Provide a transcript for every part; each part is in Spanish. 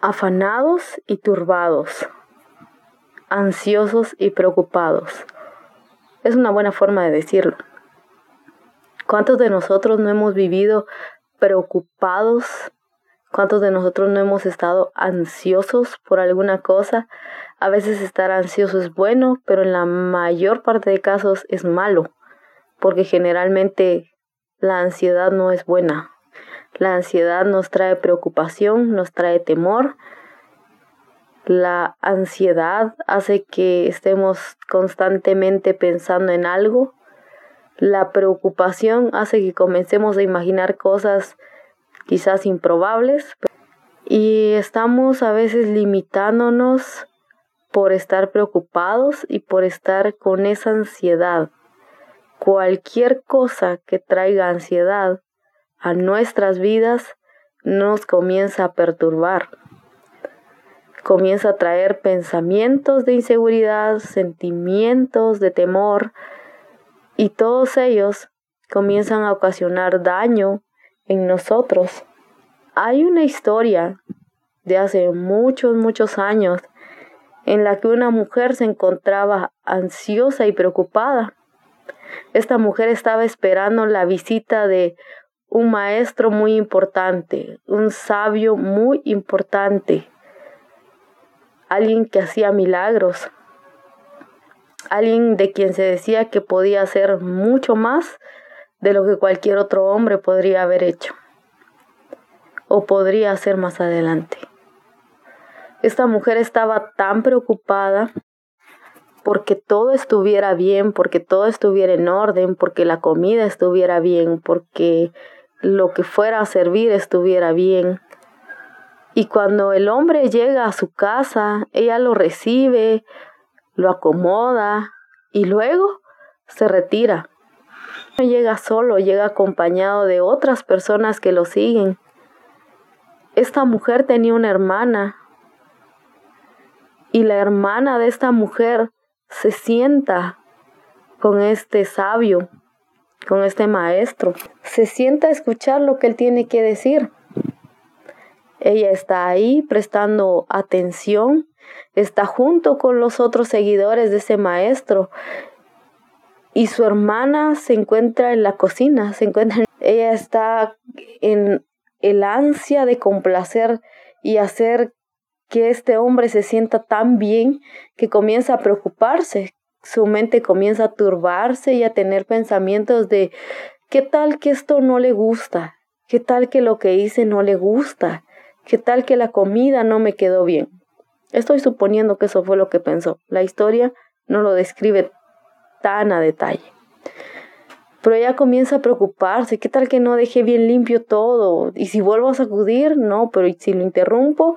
afanados y turbados, ansiosos y preocupados. Es una buena forma de decirlo. ¿Cuántos de nosotros no hemos vivido preocupados? ¿Cuántos de nosotros no hemos estado ansiosos por alguna cosa? A veces estar ansioso es bueno, pero en la mayor parte de casos es malo, porque generalmente la ansiedad no es buena. La ansiedad nos trae preocupación, nos trae temor. La ansiedad hace que estemos constantemente pensando en algo la preocupación hace que comencemos a imaginar cosas quizás improbables y estamos a veces limitándonos por estar preocupados y por estar con esa ansiedad. Cualquier cosa que traiga ansiedad a nuestras vidas nos comienza a perturbar. Comienza a traer pensamientos de inseguridad, sentimientos de temor, y todos ellos comienzan a ocasionar daño en nosotros. Hay una historia de hace muchos, muchos años en la que una mujer se encontraba ansiosa y preocupada. Esta mujer estaba esperando la visita de un maestro muy importante, un sabio muy importante, alguien que hacía milagros, alguien de quien se decía que podía hacer mucho más de lo que cualquier otro hombre podría haber hecho o podría hacer más adelante. Esta mujer estaba tan preocupada porque todo estuviera bien, porque todo estuviera en orden, porque la comida estuviera bien, porque lo que fuera a servir estuviera bien. Y cuando el hombre llega a su casa, ella lo recibe, lo acomoda y luego se retira. No llega solo, llega acompañado de otras personas que lo siguen. Esta mujer tenía una hermana y la hermana de esta mujer se sienta con este sabio, con este maestro. Se sienta a escuchar lo que él tiene que decir. Ella está ahí prestando atención está junto con los otros seguidores de ese maestro y su hermana se encuentra en la cocina, se encuentra, ella está en el ansia de complacer y hacer que este hombre se sienta tan bien que comienza a preocuparse, su mente comienza a turbarse y a tener pensamientos de ¿qué tal que esto no le gusta? ¿Qué tal que lo que hice no le gusta? ¿Qué tal que la comida no me quedó bien? Estoy suponiendo que eso fue lo que pensó. La historia no lo describe tan a detalle. Pero ella comienza a preocuparse, ¿qué tal que no dejé bien limpio todo? Y si vuelvo a sacudir, no, pero si lo interrumpo,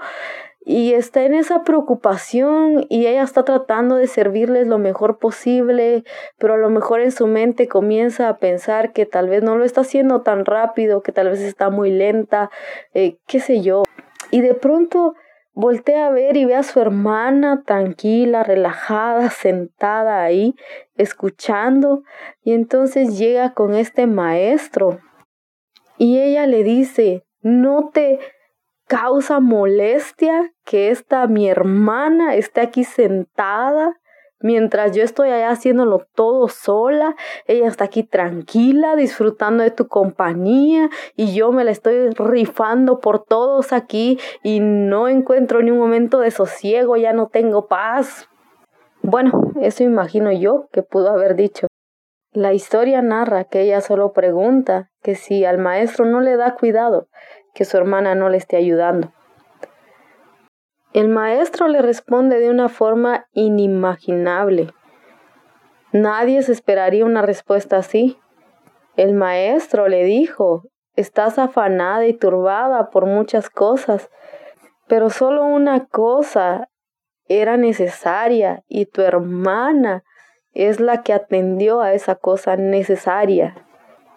y está en esa preocupación y ella está tratando de servirles lo mejor posible, pero a lo mejor en su mente comienza a pensar que tal vez no lo está haciendo tan rápido, que tal vez está muy lenta, eh, qué sé yo. Y de pronto Voltea a ver y ve a su hermana tranquila, relajada, sentada ahí, escuchando, y entonces llega con este maestro. Y ella le dice, ¿no te causa molestia que esta mi hermana esté aquí sentada Mientras yo estoy allá haciéndolo todo sola, ella está aquí tranquila, disfrutando de tu compañía y yo me la estoy rifando por todos aquí y no encuentro ni un momento de sosiego, ya no tengo paz. Bueno, eso imagino yo que pudo haber dicho. La historia narra que ella solo pregunta que si al maestro no le da cuidado, que su hermana no le esté ayudando. El maestro le responde de una forma inimaginable. Nadie se esperaría una respuesta así. El maestro le dijo, estás afanada y turbada por muchas cosas, pero solo una cosa era necesaria y tu hermana es la que atendió a esa cosa necesaria.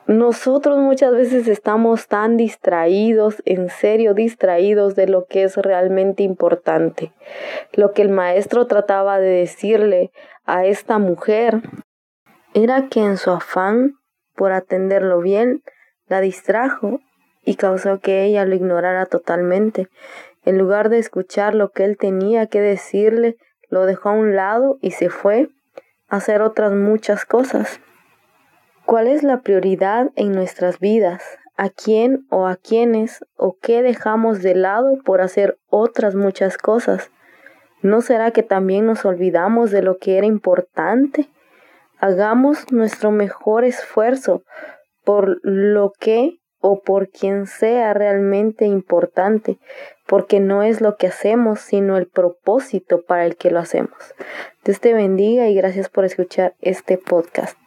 Nosotros muchas veces estamos tan distraídos, en serio distraídos de lo que es realmente importante. Lo que el maestro trataba de decirle a esta mujer era que en su afán por atenderlo bien, la distrajo y causó que ella lo ignorara totalmente. En lugar de escuchar lo que él tenía que decirle, lo dejó a un lado y se fue a hacer otras muchas cosas. ¿Cuál es la prioridad en nuestras vidas? ¿A quién o a quiénes o qué dejamos de lado por hacer otras muchas cosas? ¿No será que también nos olvidamos de lo que era importante? Hagamos nuestro mejor esfuerzo por lo que o por quien sea realmente importante, porque no es lo que hacemos, sino el propósito para el que lo hacemos. Dios te bendiga y gracias por escuchar este podcast.